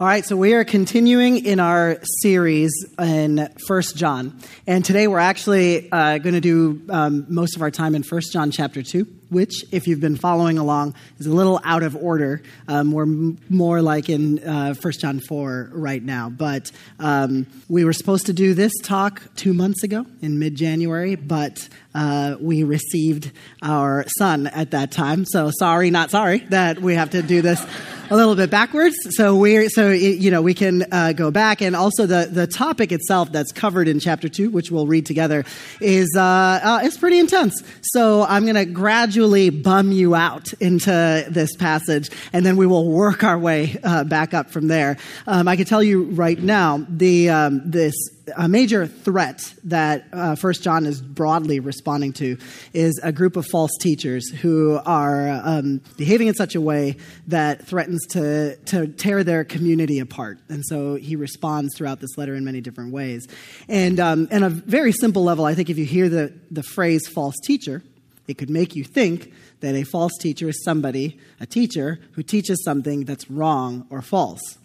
All right, so we are continuing in our series in First John. And today we're actually uh, going to do um, most of our time in First John chapter 2, which, if you've been following along, is a little out of order. Um, we're m- more like in uh, 1 John 4 right now. But um, we were supposed to do this talk two months ago in mid January, but uh, we received our son at that time. So sorry, not sorry, that we have to do this a little bit backwards. So we so you know we can uh, go back, and also the the topic itself that's covered in chapter two, which we'll read together, is uh, uh, it's pretty intense. So I'm going to gradually bum you out into this passage, and then we will work our way uh, back up from there. Um, I can tell you right now the um, this a major threat that uh, First John is broadly responding to is a group of false teachers who are um, behaving in such a way that threatens to, to tear their community apart. And so he responds throughout this letter in many different ways. And um, a very simple level, I think if you hear the, the phrase false teacher, it could make you think that a false teacher is somebody, a teacher, who teaches something that's wrong or false.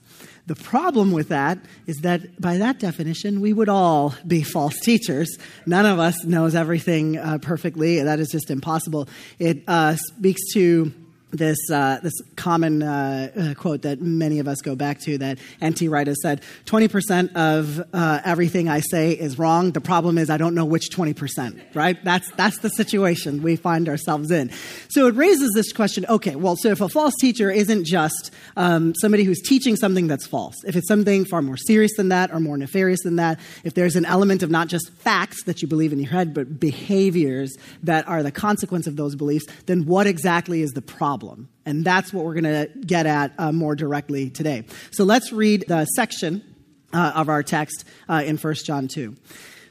The problem with that is that by that definition, we would all be false teachers. None of us knows everything uh, perfectly. That is just impossible. It uh, speaks to this uh, this common uh, uh, quote that many of us go back to that N.T. Wright has said: twenty percent of uh, everything I say is wrong. The problem is I don't know which twenty percent. Right? That's that's the situation we find ourselves in. So it raises this question: Okay, well, so if a false teacher isn't just um, somebody who's teaching something that's false, if it's something far more serious than that or more nefarious than that, if there's an element of not just facts that you believe in your head, but behaviors that are the consequence of those beliefs, then what exactly is the problem? Problem. And that's what we're going to get at uh, more directly today. So let's read the section uh, of our text uh, in 1 John 2.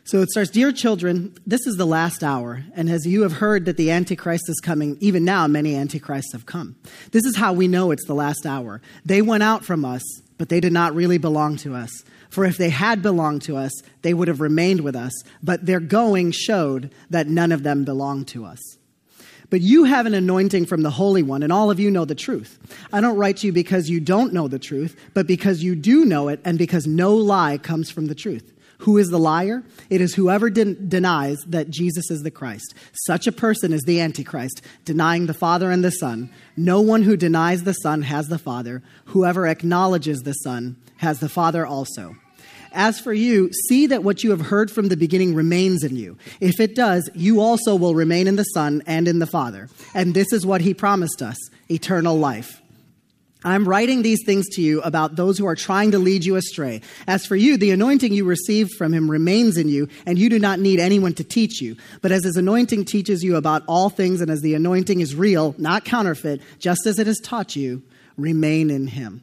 So it starts Dear children, this is the last hour, and as you have heard that the Antichrist is coming, even now many Antichrists have come. This is how we know it's the last hour. They went out from us, but they did not really belong to us. For if they had belonged to us, they would have remained with us, but their going showed that none of them belonged to us. But you have an anointing from the Holy One, and all of you know the truth. I don't write to you because you don't know the truth, but because you do know it, and because no lie comes from the truth. Who is the liar? It is whoever de- denies that Jesus is the Christ. Such a person is the Antichrist, denying the Father and the Son. No one who denies the Son has the Father. Whoever acknowledges the Son has the Father also. As for you, see that what you have heard from the beginning remains in you. If it does, you also will remain in the Son and in the Father. And this is what he promised us eternal life. I'm writing these things to you about those who are trying to lead you astray. As for you, the anointing you received from him remains in you, and you do not need anyone to teach you. But as his anointing teaches you about all things, and as the anointing is real, not counterfeit, just as it has taught you, remain in him.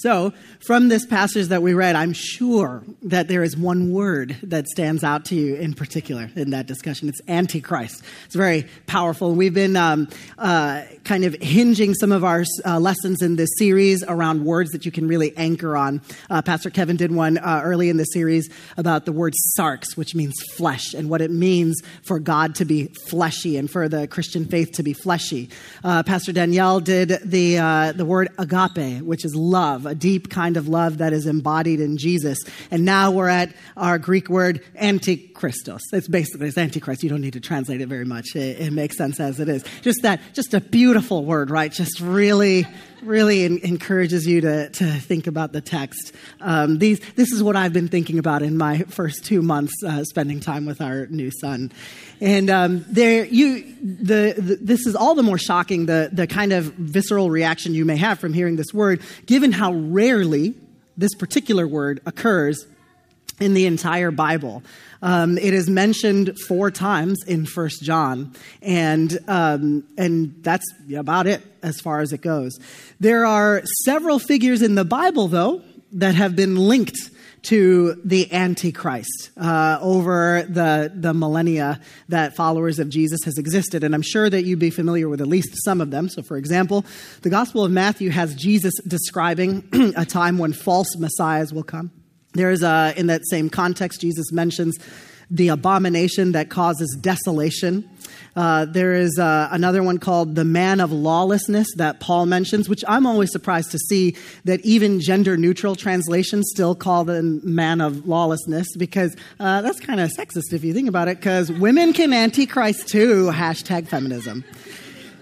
So, from this passage that we read, I'm sure that there is one word that stands out to you in particular in that discussion. It's Antichrist. It's very powerful. We've been um, uh, kind of hinging some of our uh, lessons in this series around words that you can really anchor on. Uh, Pastor Kevin did one uh, early in the series about the word sarx, which means flesh, and what it means for God to be fleshy and for the Christian faith to be fleshy. Uh, Pastor Danielle did the, uh, the word agape, which is love a deep kind of love that is embodied in Jesus. And now we're at our Greek word antichristos. It's basically it's antichrist. You don't need to translate it very much. It, it makes sense as it is. Just that, just a beautiful word, right? Just really, really in, encourages you to, to think about the text. Um, these, this is what I've been thinking about in my first two months uh, spending time with our new son. And um, there, you, the, the, this is all the more shocking, the, the kind of visceral reaction you may have from hearing this word, given how rarely this particular word occurs in the entire Bible. Um, it is mentioned four times in First John, and um, and that's about it as far as it goes. There are several figures in the Bible, though, that have been linked to the Antichrist uh, over the, the millennia that followers of Jesus has existed. And I'm sure that you'd be familiar with at least some of them. So, for example, the Gospel of Matthew has Jesus describing a time when false messiahs will come. There is a, in that same context, Jesus mentions the abomination that causes desolation. Uh, there is uh, another one called the man of lawlessness that Paul mentions, which I'm always surprised to see that even gender neutral translations still call the man of lawlessness because uh, that's kind of sexist if you think about it, because women can antichrist too, hashtag feminism.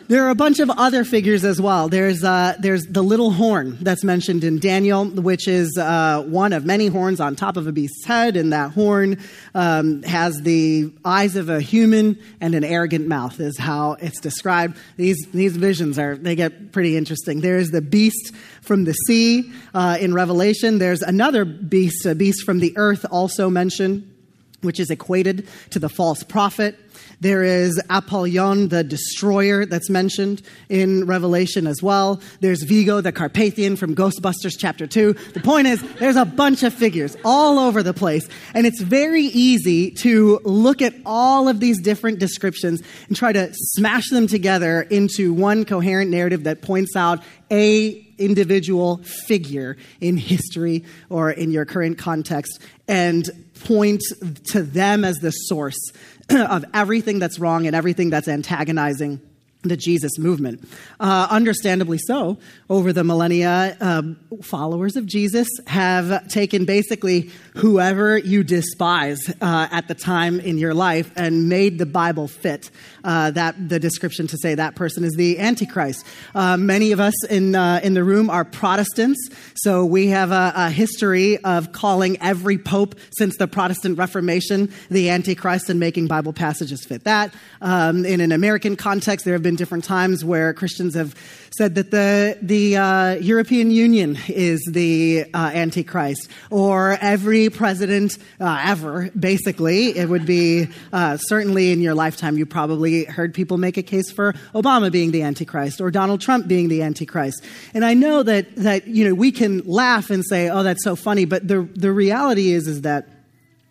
There are a bunch of other figures as well. There's, uh, there's the little horn that's mentioned in Daniel, which is uh, one of many horns on top of a beast's head, and that horn um, has the eyes of a human and an arrogant mouth, is how it's described. These, these visions are, they get pretty interesting. There's the beast from the sea uh, in Revelation. There's another beast, a beast from the earth also mentioned, which is equated to the false prophet. There is Apollyon, the destroyer, that's mentioned in Revelation as well. There's Vigo, the Carpathian from Ghostbusters Chapter 2. The point is, there's a bunch of figures all over the place, and it's very easy to look at all of these different descriptions and try to smash them together into one coherent narrative that points out a individual figure in history or in your current context and point to them as the source of everything that's wrong and everything that's antagonizing the Jesus movement. Uh, understandably so, over the millennia, um, followers of Jesus have taken basically whoever you despise uh, at the time in your life and made the Bible fit uh, that the description to say that person is the Antichrist. Uh, many of us in uh, in the room are Protestants, so we have a, a, history of calling every pope since the Protestant Reformation the Antichrist and making Bible passages fit that. Um, in an American context, there have been different times where Christians have said that the, the uh, European Union is the uh, Antichrist, or every president uh, ever, basically. It would be uh, certainly in your lifetime, you probably heard people make a case for Obama being the Antichrist or Donald Trump being the Antichrist. And I know that, that you know, we can laugh and say, oh, that's so funny, but the, the reality is, is that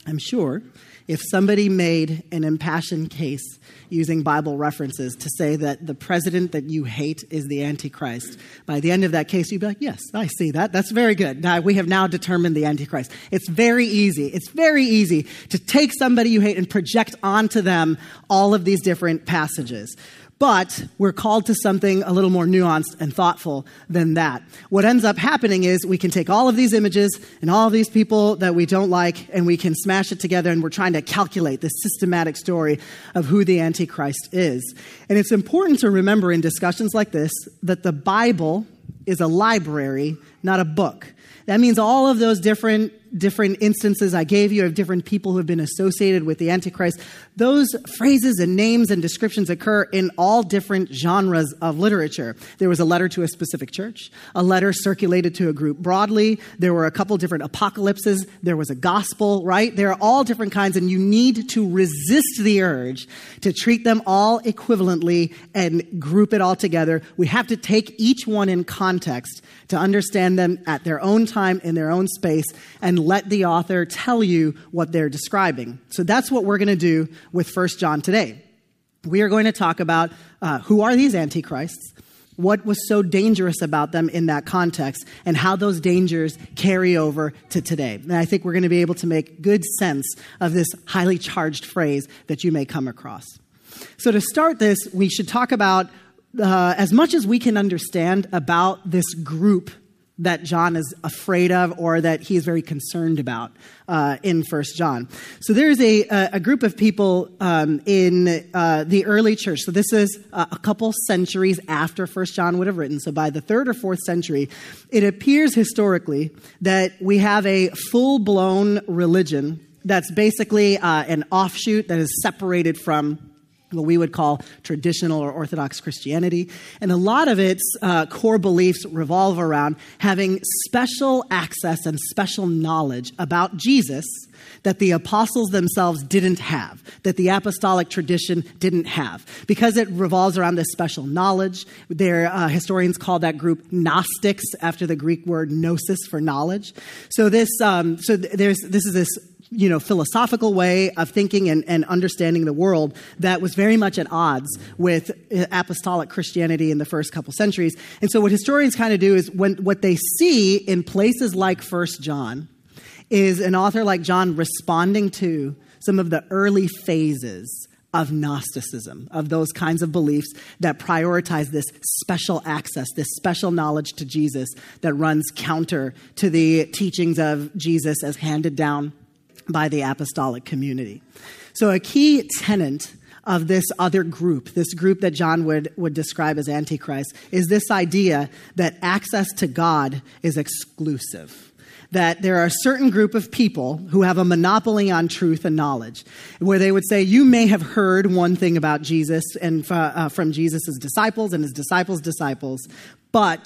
I'm sure if somebody made an impassioned case using Bible references to say that the president that you hate is the Antichrist, by the end of that case, you'd be like, yes, I see that. That's very good. Now, we have now determined the Antichrist. It's very easy. It's very easy to take somebody you hate and project onto them all of these different passages. But we're called to something a little more nuanced and thoughtful than that. What ends up happening is we can take all of these images and all of these people that we don't like and we can smash it together and we're trying to calculate the systematic story of who the Antichrist is. And it's important to remember in discussions like this that the Bible is a library, not a book. That means all of those different different instances I gave you of different people who have been associated with the Antichrist, those phrases and names and descriptions occur in all different genres of literature. There was a letter to a specific church, a letter circulated to a group broadly, there were a couple different apocalypses, there was a gospel, right? There are all different kinds, and you need to resist the urge to treat them all equivalently and group it all together. We have to take each one in context to understand them at their own time, in their own space, and let the author tell you what they're describing. So that's what we're going to do with First John today. We are going to talk about uh, who are these antichrists, what was so dangerous about them in that context, and how those dangers carry over to today. And I think we're going to be able to make good sense of this highly charged phrase that you may come across. So, to start this, we should talk about uh, as much as we can understand about this group that John is afraid of or that he is very concerned about uh, in First John. So there's a, a group of people um, in uh, the early church. So this is a couple centuries after First John would have written. So by the third or fourth century, it appears historically that we have a full blown religion that's basically uh, an offshoot that is separated from what we would call traditional or Orthodox Christianity. And a lot of its uh, core beliefs revolve around having special access and special knowledge about Jesus that the apostles themselves didn't have, that the apostolic tradition didn't have. Because it revolves around this special knowledge, their uh, historians call that group Gnostics after the Greek word gnosis for knowledge. So this, um, so there's, this is this you know, philosophical way of thinking and, and understanding the world that was very much at odds with uh, apostolic Christianity in the first couple centuries. And so what historians kind of do is when what they see in places like First John is an author like John responding to some of the early phases of Gnosticism, of those kinds of beliefs that prioritize this special access, this special knowledge to Jesus that runs counter to the teachings of Jesus as handed down by the apostolic community. So, a key tenet of this other group, this group that John would, would describe as Antichrist, is this idea that access to God is exclusive that there are a certain group of people who have a monopoly on truth and knowledge, where they would say, You may have heard one thing about Jesus and uh, from Jesus' disciples and his disciples' disciples, but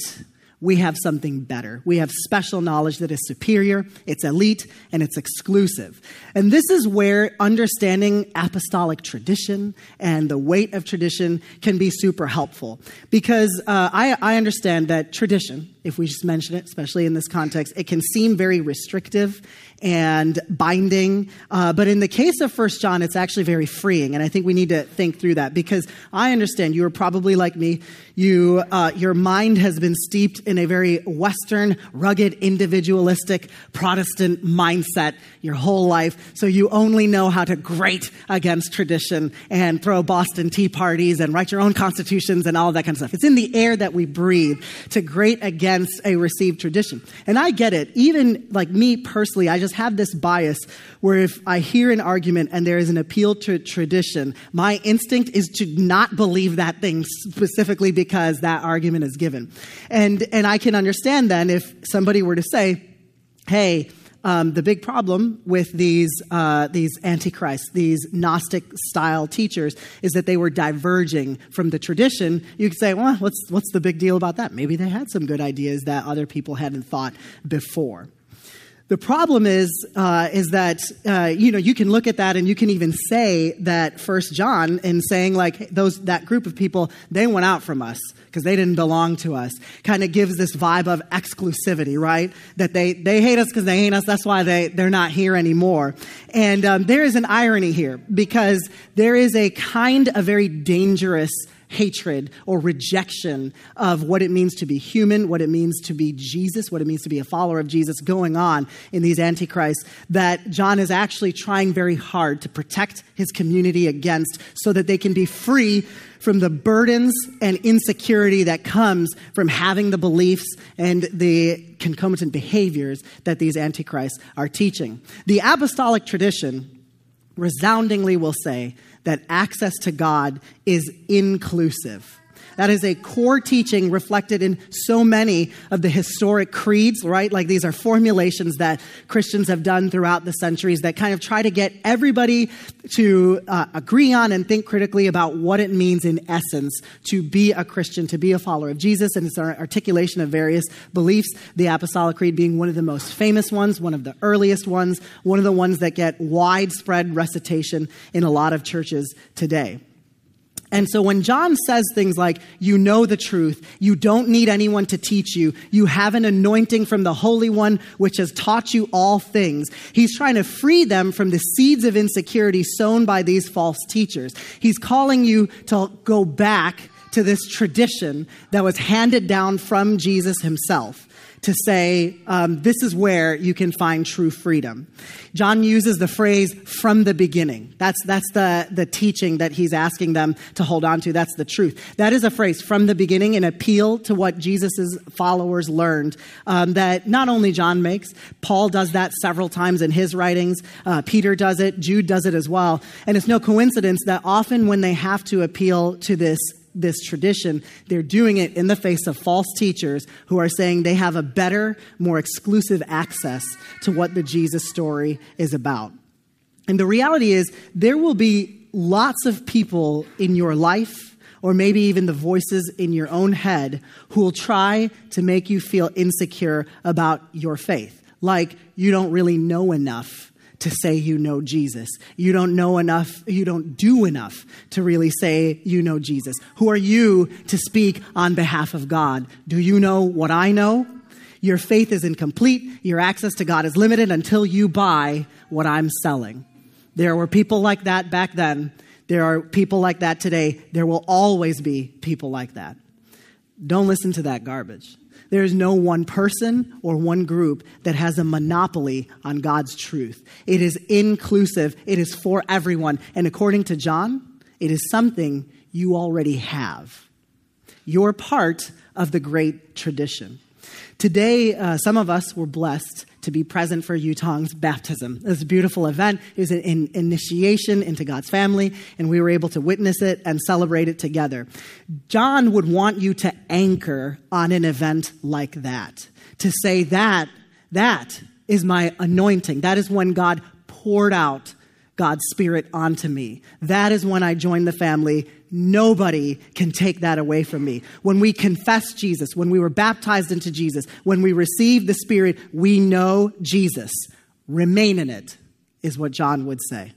we have something better. We have special knowledge that is superior, it's elite, and it's exclusive. And this is where understanding apostolic tradition and the weight of tradition can be super helpful. Because uh, I, I understand that tradition, if we just mention it, especially in this context, it can seem very restrictive and binding. Uh, but in the case of First John, it's actually very freeing. And I think we need to think through that because I understand you are probably like me. You, uh, your mind has been steeped in a very Western, rugged, individualistic Protestant mindset your whole life. So you only know how to grate against tradition and throw Boston tea parties and write your own constitutions and all that kind of stuff. It's in the air that we breathe to grate against a received tradition. And I get it. Even like me personally, I just have this bias where if I hear an argument and there is an appeal to tradition, my instinct is to not believe that thing specifically because that argument is given. And, and I can understand then if somebody were to say, hey, um, the big problem with these uh, these antichrists, these Gnostic style teachers, is that they were diverging from the tradition. You could say, well, what's what's the big deal about that? Maybe they had some good ideas that other people hadn't thought before. The problem is, uh, is that uh, you know you can look at that and you can even say that First John in saying like those that group of people they went out from us because they didn't belong to us kind of gives this vibe of exclusivity, right? That they they hate us because they hate us. That's why they they're not here anymore. And um, there is an irony here because there is a kind of very dangerous hatred or rejection of what it means to be human, what it means to be Jesus, what it means to be a follower of Jesus going on in these antichrists that John is actually trying very hard to protect his community against so that they can be free from the burdens and insecurity that comes from having the beliefs and the concomitant behaviors that these antichrists are teaching. The apostolic tradition resoundingly will say that access to God is inclusive. That is a core teaching reflected in so many of the historic creeds, right? Like these are formulations that Christians have done throughout the centuries that kind of try to get everybody to uh, agree on and think critically about what it means in essence to be a Christian, to be a follower of Jesus. And it's an articulation of various beliefs, the Apostolic Creed being one of the most famous ones, one of the earliest ones, one of the ones that get widespread recitation in a lot of churches today. And so when John says things like, you know the truth, you don't need anyone to teach you, you have an anointing from the Holy One which has taught you all things, he's trying to free them from the seeds of insecurity sown by these false teachers. He's calling you to go back to this tradition that was handed down from Jesus himself to say, um, this is where you can find true freedom. John uses the phrase from the beginning. That's, that's the, the teaching that he's asking them to hold on to. That's the truth. That is a phrase from the beginning, an appeal to what Jesus' followers learned um, that not only John makes, Paul does that several times in his writings, uh, Peter does it, Jude does it as well. And it's no coincidence that often when they have to appeal to this this tradition, they're doing it in the face of false teachers who are saying they have a better, more exclusive access to what the Jesus story is about. And the reality is, there will be lots of people in your life, or maybe even the voices in your own head, who will try to make you feel insecure about your faith. Like you don't really know enough to say you know Jesus. You don't know enough, you don't do enough to really say you know Jesus. Who are you to speak on behalf of God? Do you know what I know? Your faith is incomplete. Your access to God is limited until you buy what I'm selling. There were people like that back then. There are people like that today. There will always be people like that. Don't listen to that garbage. There is no one person or one group that has a monopoly on God's truth. It is inclusive, it is for everyone. And according to John, it is something you already have. You're part of the great tradition. Today, uh, some of us were blessed to be present for Yutong's baptism. It was a beautiful event. It was an initiation into God's family, and we were able to witness it and celebrate it together. John would want you to anchor on an event like that, to say that, that is my anointing. That is when God poured out God's Spirit onto me. That is when I joined the family. Nobody can take that away from me. When we confess Jesus, when we were baptized into Jesus, when we receive the Spirit, we know Jesus. Remain in it, is what John would say.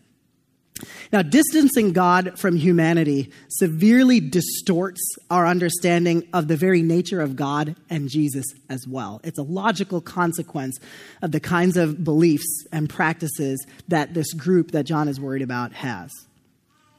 Now, distancing God from humanity severely distorts our understanding of the very nature of God and Jesus as well. It's a logical consequence of the kinds of beliefs and practices that this group that John is worried about has.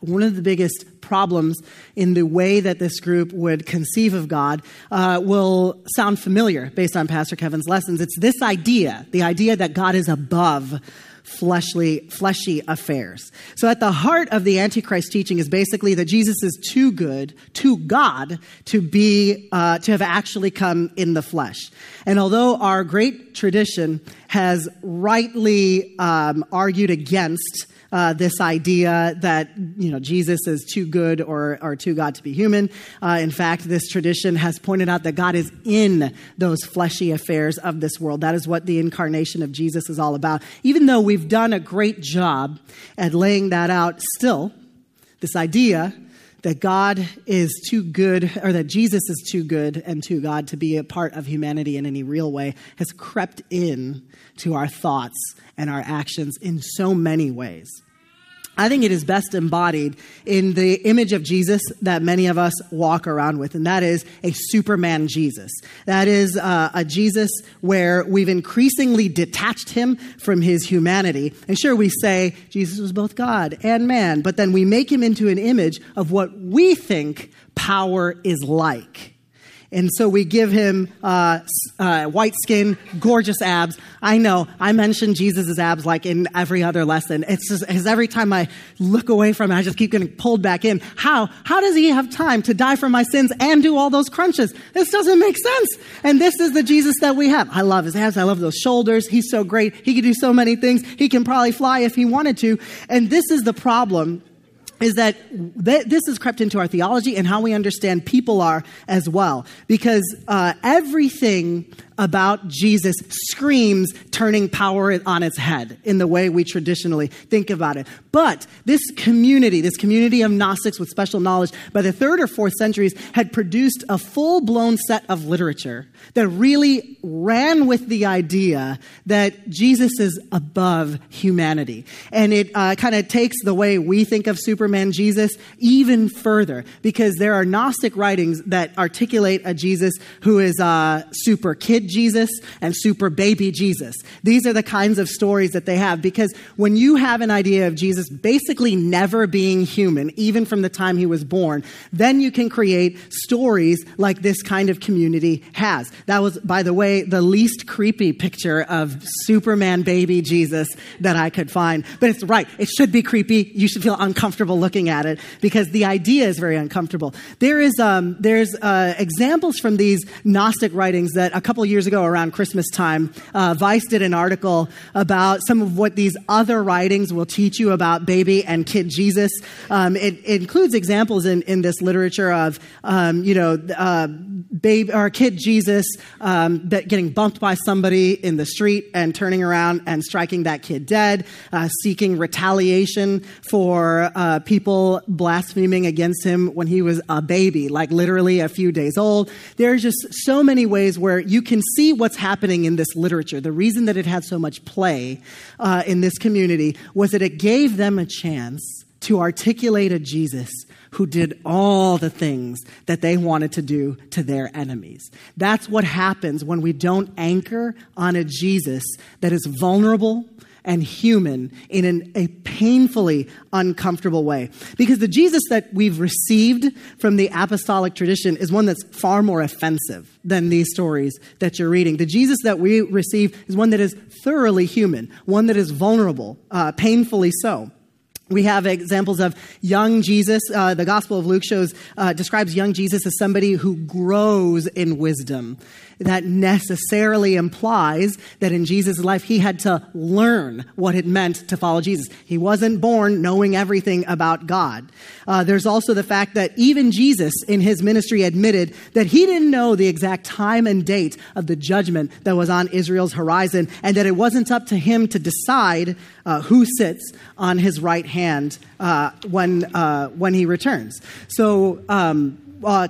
One of the biggest problems in the way that this group would conceive of God uh, will sound familiar based on Pastor Kevin's lessons. It's this idea the idea that God is above fleshly, fleshy affairs. So at the heart of the Antichrist teaching is basically that Jesus is too good, to God, to be, uh, to have actually come in the flesh. And although our great tradition has rightly um, argued against uh, this idea that you know Jesus is too good or, or too God to be human. Uh, in fact, this tradition has pointed out that God is in those fleshy affairs of this world. That is what the incarnation of Jesus is all about. Even though we've done a great job at laying that out, still, this idea that God is too good, or that Jesus is too good and too God to be a part of humanity in any real way, has crept in to our thoughts and our actions in so many ways. I think it is best embodied in the image of Jesus that many of us walk around with, and that is a Superman Jesus. That is uh, a Jesus where we've increasingly detached him from his humanity. And sure, we say Jesus was both God and man, but then we make him into an image of what we think power is like. And so we give him uh, uh, white skin, gorgeous abs. I know I mention Jesus' abs like in every other lesson. It's just because every time I look away from it, I just keep getting pulled back in. How? How does he have time to die for my sins and do all those crunches? This doesn't make sense. And this is the Jesus that we have. I love his abs. I love those shoulders. He's so great. He can do so many things. He can probably fly if he wanted to. And this is the problem is that th- this has crept into our theology and how we understand people are as well. Because uh, everything about Jesus screams turning power on its head in the way we traditionally think about it. But this community, this community of Gnostics with special knowledge, by the third or fourth centuries, had produced a full blown set of literature that really ran with the idea that Jesus is above humanity. And it uh, kind of takes the way we think of Superman Jesus even further, because there are Gnostic writings that articulate a Jesus who is a super kid Jesus and super baby Jesus. These are the kinds of stories that they have because when you have an idea of Jesus basically never being human, even from the time he was born, then you can create stories like this kind of community has. That was, by the way, the least creepy picture of Superman baby Jesus that I could find. But it's right. It should be creepy. You should feel uncomfortable looking at it because the idea is very uncomfortable. There is, um, there's uh, examples from these Gnostic writings that a couple years ago around Christmas time, uh, Vice did an article about some of what these other writings will teach you about baby and kid Jesus. Um, it, it, includes examples in, in this literature of, um, you know, uh, baby or kid Jesus um, getting bumped by somebody in the street and turning around and striking that kid dead, uh, seeking retaliation for uh, people blaspheming against him when he was a baby, like literally a few days old. There's just so many ways where you can see what's happening in this literature. The reason that it had so much play uh, in this community was that it gave them a chance to articulate a Jesus who did all the things that they wanted to do to their enemies. That's what happens when we don't anchor on a Jesus that is vulnerable and human in an, a painfully uncomfortable way. Because the Jesus that we've received from the apostolic tradition is one that's far more offensive than these stories that you're reading. The Jesus that we receive is one that is thoroughly human, one that is vulnerable, uh, painfully so. We have examples of young Jesus. Uh, the Gospel of Luke shows uh, describes young Jesus as somebody who grows in wisdom that necessarily implies that in Jesus' life he had to learn what it meant to follow Jesus. He wasn't born knowing everything about God. Uh, there's also the fact that even Jesus in his ministry admitted that he didn't know the exact time and date of the judgment that was on Israel's horizon and that it wasn't up to him to decide uh, who sits on his right hand uh, when, uh, when he returns. So, um, uh,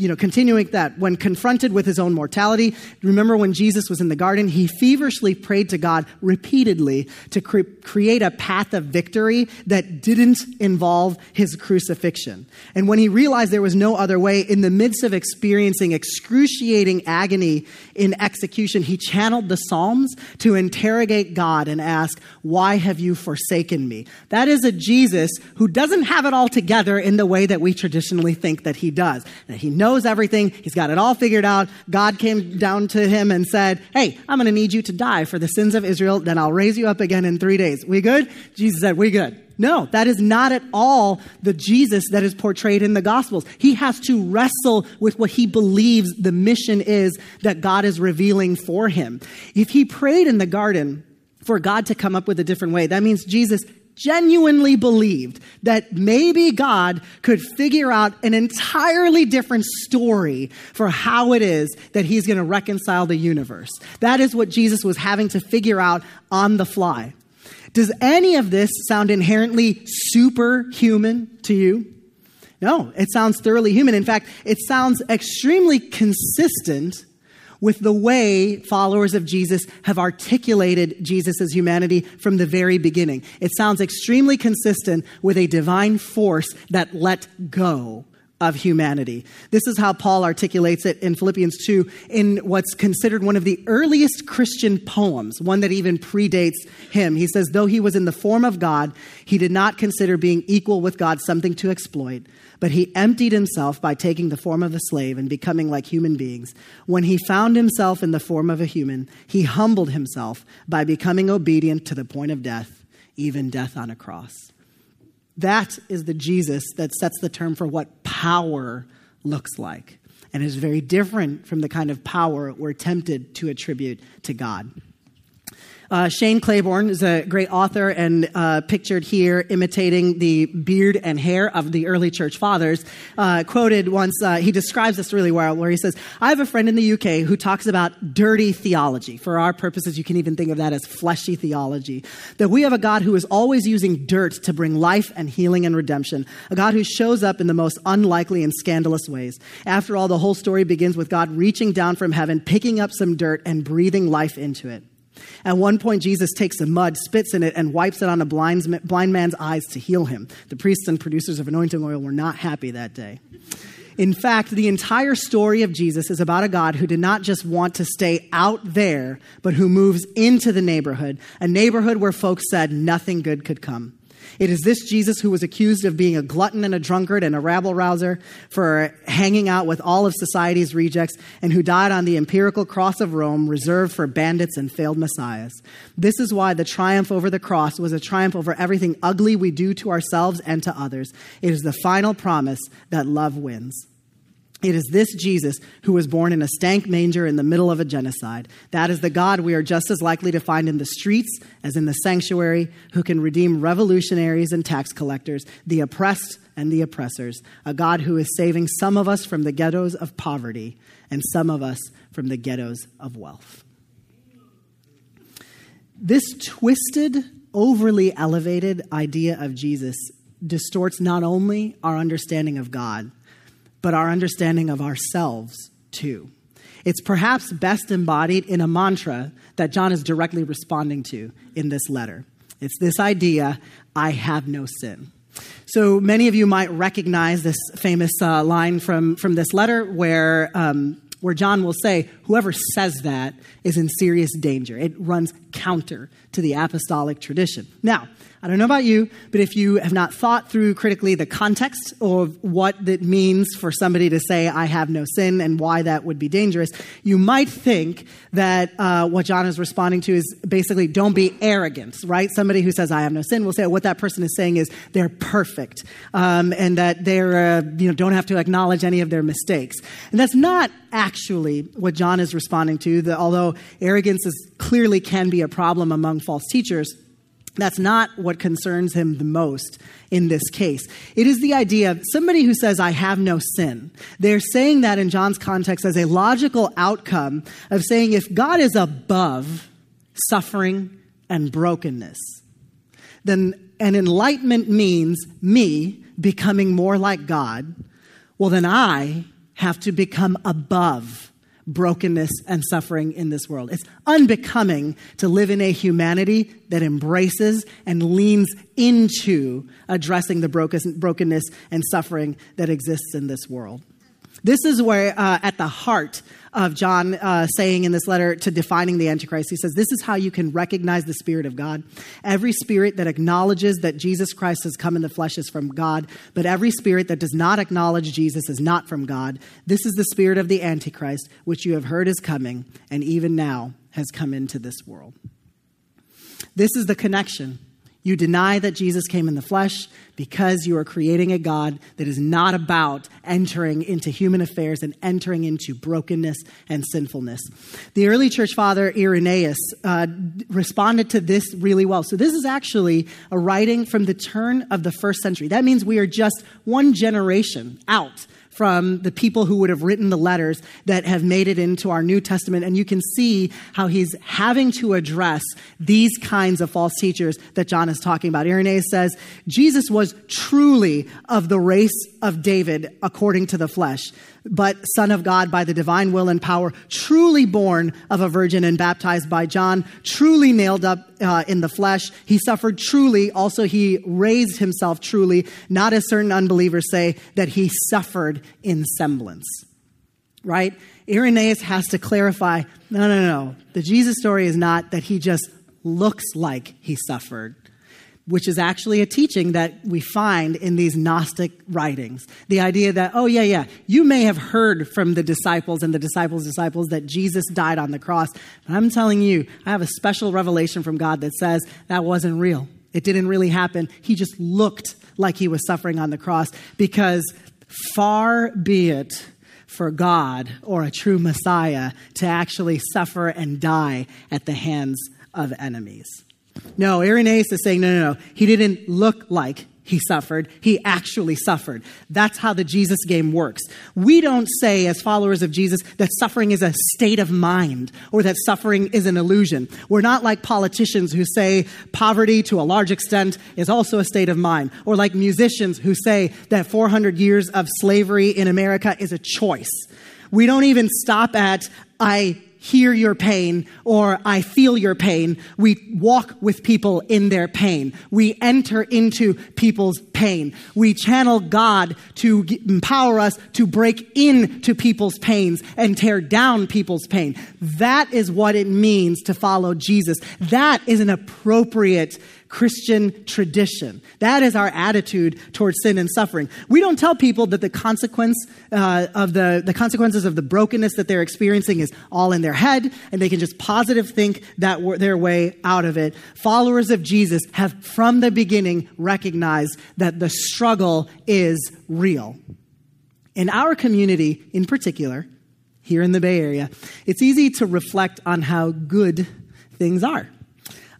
you know, continuing that, when confronted with his own mortality, remember when Jesus was in the garden, he feverishly prayed to God repeatedly to cre- create a path of victory that didn't involve his crucifixion. And when he realized there was no other way, in the midst of experiencing excruciating agony in execution, he channeled the Psalms to interrogate God and ask, Why have you forsaken me? That is a Jesus who doesn't have it all together in the way that we traditionally think that he does. That he knows everything. He's got it all figured out. God came down to him and said, Hey, I'm going to need you to die for the sins of Israel. Then I'll raise you up again in three days. We good? Jesus said, We good. No, that is not at all the Jesus that is portrayed in the Gospels. He has to wrestle with what he believes the mission is that God is revealing for him. If he prayed in the garden for God to come up with a different way, that means Jesus genuinely believed that maybe God could figure out an entirely different story for how it is that he's going to reconcile the universe. That is what Jesus was having to figure out on the fly. Does any of this sound inherently superhuman to you? No, it sounds thoroughly human. In fact, it sounds extremely consistent with the way followers of Jesus have articulated Jesus' humanity from the very beginning. It sounds extremely consistent with a divine force that let go of humanity. This is how Paul articulates it in Philippians 2 in what's considered one of the earliest Christian poems, one that even predates him. He says, Though he was in the form of God, he did not consider being equal with God something to exploit, but he emptied himself by taking the form of a slave and becoming like human beings. When he found himself in the form of a human, he humbled himself by becoming obedient to the point of death, even death on a cross. That is the Jesus that sets the term for what power looks like and is very different from the kind of power we're tempted to attribute to God. Uh, Shane Claiborne is a great author and uh, pictured here imitating the beard and hair of the early church fathers. Uh, quoted once, uh, he describes this really well, where he says, I have a friend in the UK who talks about dirty theology. For our purposes, you can even think of that as fleshy theology. That we have a God who is always using dirt to bring life and healing and redemption, a God who shows up in the most unlikely and scandalous ways. After all, the whole story begins with God reaching down from heaven, picking up some dirt, and breathing life into it. At one point, Jesus takes some mud, spits in it, and wipes it on a blind, blind man's eyes to heal him. The priests and producers of anointing oil were not happy that day. In fact, the entire story of Jesus is about a God who did not just want to stay out there, but who moves into the neighborhood, a neighborhood where folks said nothing good could come. It is this Jesus who was accused of being a glutton and a drunkard and a rabble rouser for hanging out with all of society's rejects and who died on the empirical cross of Rome reserved for bandits and failed messiahs. This is why the triumph over the cross was a triumph over everything ugly we do to ourselves and to others. It is the final promise that love wins. It is this Jesus who was born in a stank manger in the middle of a genocide. That is the God we are just as likely to find in the streets as in the sanctuary, who can redeem revolutionaries and tax collectors, the oppressed and the oppressors. A God who is saving some of us from the ghettos of poverty and some of us from the ghettos of wealth. This twisted, overly elevated idea of Jesus distorts not only our understanding of God but our understanding of ourselves too. It's perhaps best embodied in a mantra that John is directly responding to in this letter. It's this idea I have no sin. So many of you might recognize this famous uh, line from, from this letter where, um, where John will say, whoever says that is in serious danger. It runs counter to the apostolic tradition. Now, I don't know about you, but if you have not thought through critically the context of what it means for somebody to say, I have no sin, and why that would be dangerous, you might think that uh, what John is responding to is basically don't be arrogant, right? Somebody who says, I have no sin will say what that person is saying is they're perfect um, and that they're, uh, you know, don't have to acknowledge any of their mistakes. And that's not actually what John is responding to, the, although arrogance is, clearly can be a problem among false teachers. That's not what concerns him the most in this case. It is the idea of somebody who says, I have no sin. They're saying that in John's context as a logical outcome of saying if God is above suffering and brokenness, then an enlightenment means me becoming more like God. Well, then I have to become above brokenness and suffering in this world. It's unbecoming to live in a humanity that embraces and leans into addressing the brokenness and suffering that exists in this world. This is where, uh, at the heart of John uh, saying in this letter to defining the Antichrist, he says, This is how you can recognize the Spirit of God. Every spirit that acknowledges that Jesus Christ has come in the flesh is from God, but every spirit that does not acknowledge Jesus is not from God. This is the spirit of the Antichrist, which you have heard is coming, and even now has come into this world. This is the connection you deny that Jesus came in the flesh because you are creating a God that is not about entering into human affairs and entering into brokenness and sinfulness. The early church father Irenaeus uh, responded to this really well. So, this is actually a writing from the turn of the first century. That means we are just one generation out from the people who would have written the letters that have made it into our New Testament. And you can see how he's having to address these kinds of false teachers that John is talking about. Irenaeus says, Jesus was truly of the race of David according to the flesh but Son of God by the divine will and power, truly born of a virgin and baptized by John, truly nailed up uh, in the flesh. He suffered truly. Also, he raised himself truly, not as certain unbelievers say, that he suffered in semblance. Right? Irenaeus has to clarify no, no, no. The Jesus story is not that he just looks like he suffered which is actually a teaching that we find in these Gnostic writings. The idea that, oh, yeah, yeah, you may have heard from the disciples and the disciples' disciples that Jesus died on the cross. But I'm telling you, I have a special revelation from God that says that wasn't real. It didn't really happen. He just looked like he was suffering on the cross because far be it for God or a true Messiah to actually suffer and die at the hands of enemies. No, Irenaeus is saying, no, no, no. He didn't look like he suffered. He actually suffered. That's how the Jesus game works. We don't say, as followers of Jesus, that suffering is a state of mind or that suffering is an illusion. We're not like politicians who say poverty to a large extent is also a state of mind, or like musicians who say that 400 years of slavery in America is a choice. We don't even stop at, I hear your pain or I feel your pain. We walk with people in their pain. We enter into people's pain. We channel God to empower us to break into people's pains and tear down people's pain. That is what it means to follow Jesus. That is an appropriate Christian tradition. That is our attitude towards sin and suffering. We don't tell people that the consequence uh, of the, the consequences of the brokenness that they're experiencing is all in their head and they can just positive think that their way out of it. Followers of Jesus have from the beginning recognized that the struggle is real. In our community in particular, here in the Bay Area, it's easy to reflect on how good things are.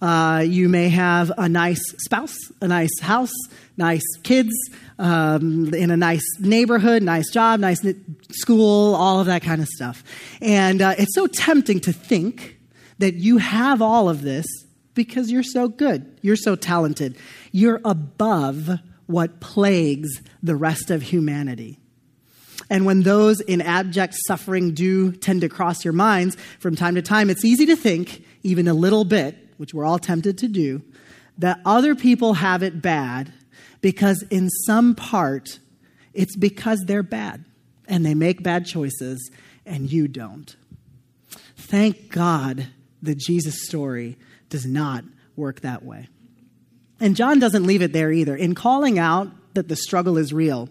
Uh, you may have a nice spouse, a nice house, nice kids, um, in a nice neighborhood, nice job, nice school, all of that kind of stuff. And uh, it's so tempting to think that you have all of this because you're so good, you're so talented, you're above what plagues the rest of humanity. And when those in abject suffering do tend to cross your minds from time to time, it's easy to think, even a little bit, which we're all tempted to do, that other people have it bad because in some part it's because they're bad and they make bad choices and you don't. Thank God the Jesus story does not work that way. And John doesn't leave it there either. In calling out that the struggle is real,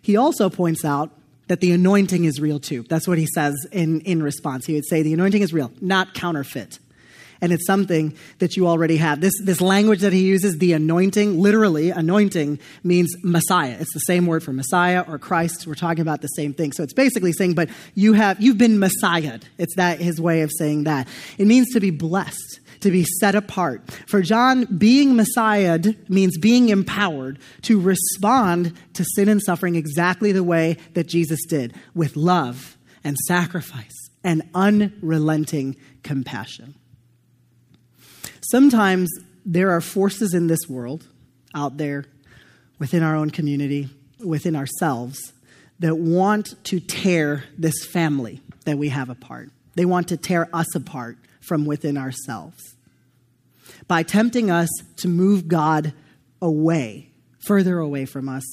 he also points out that the anointing is real too. That's what he says in, in response. He would say, The anointing is real, not counterfeit. And it's something that you already have. This, this language that he uses, the anointing, literally, anointing means Messiah. It's the same word for Messiah or Christ. We're talking about the same thing. So it's basically saying, but you have, you've been Messiahed. It's that, his way of saying that. It means to be blessed to be set apart. For John, being messiahed means being empowered to respond to sin and suffering exactly the way that Jesus did, with love and sacrifice and unrelenting compassion. Sometimes there are forces in this world, out there, within our own community, within ourselves, that want to tear this family that we have apart. They want to tear us apart from within ourselves by tempting us to move God away, further away from us,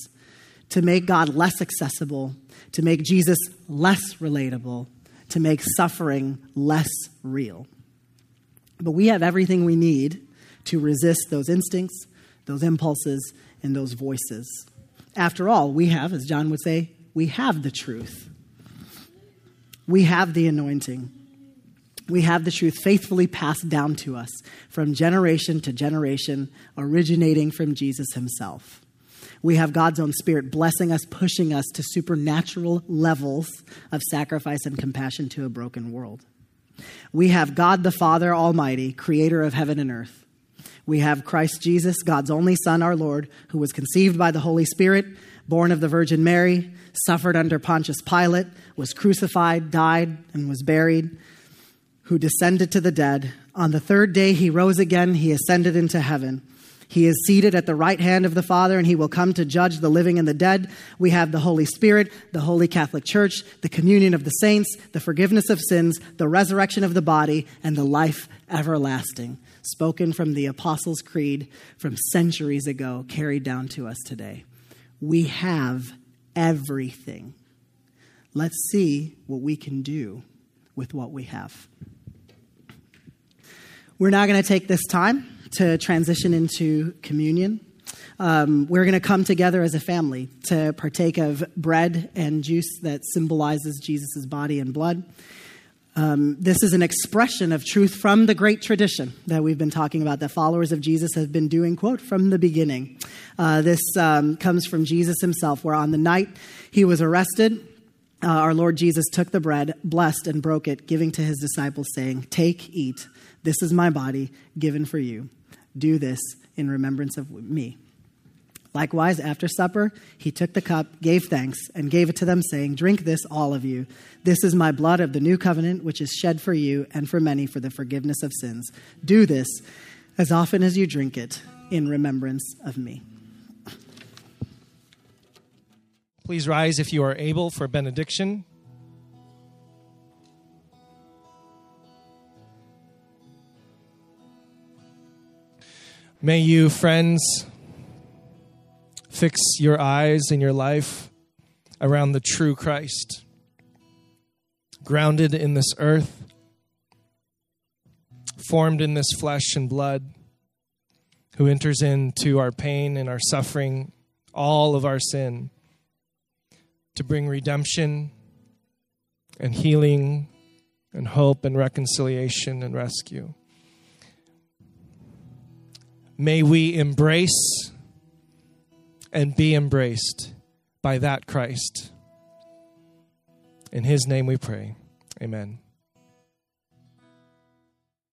to make God less accessible, to make Jesus less relatable, to make suffering less real. But we have everything we need to resist those instincts, those impulses, and those voices. After all, we have, as John would say, we have the truth. We have the anointing we have the truth faithfully passed down to us from generation to generation, originating from Jesus himself. We have God's own spirit blessing us, pushing us to supernatural levels of sacrifice and compassion to a broken world. We have God the Father Almighty, creator of heaven and earth. We have Christ Jesus, God's only Son, our Lord, who was conceived by the Holy Spirit, born of the Virgin Mary, suffered under Pontius Pilate, was crucified, died, and was buried who descended to the dead. On the third day, he rose again. He ascended into heaven. He is seated at the right hand of the Father, and he will come to judge the living and the dead. We have the Holy Spirit, the Holy Catholic Church, the communion of the saints, the forgiveness of sins, the resurrection of the body, and the life everlasting. Spoken from the Apostles' Creed from centuries ago, carried down to us today. We have everything. Let's see what we can do with what we have. We're now going to take this time to transition into communion. Um, we're going to come together as a family to partake of bread and juice that symbolizes Jesus' body and blood. Um, this is an expression of truth from the great tradition that we've been talking about, that followers of Jesus have been doing, quote, from the beginning. Uh, this um, comes from Jesus himself, where on the night he was arrested, uh, our Lord Jesus took the bread, blessed, and broke it, giving to his disciples, saying, Take, eat. This is my body given for you. Do this in remembrance of me. Likewise, after supper, he took the cup, gave thanks, and gave it to them, saying, Drink this, all of you. This is my blood of the new covenant, which is shed for you and for many for the forgiveness of sins. Do this as often as you drink it in remembrance of me. Please rise if you are able for benediction. May you, friends, fix your eyes in your life around the true Christ, grounded in this earth, formed in this flesh and blood, who enters into our pain and our suffering, all of our sin, to bring redemption and healing and hope and reconciliation and rescue. May we embrace and be embraced by that Christ. In his name we pray. Amen.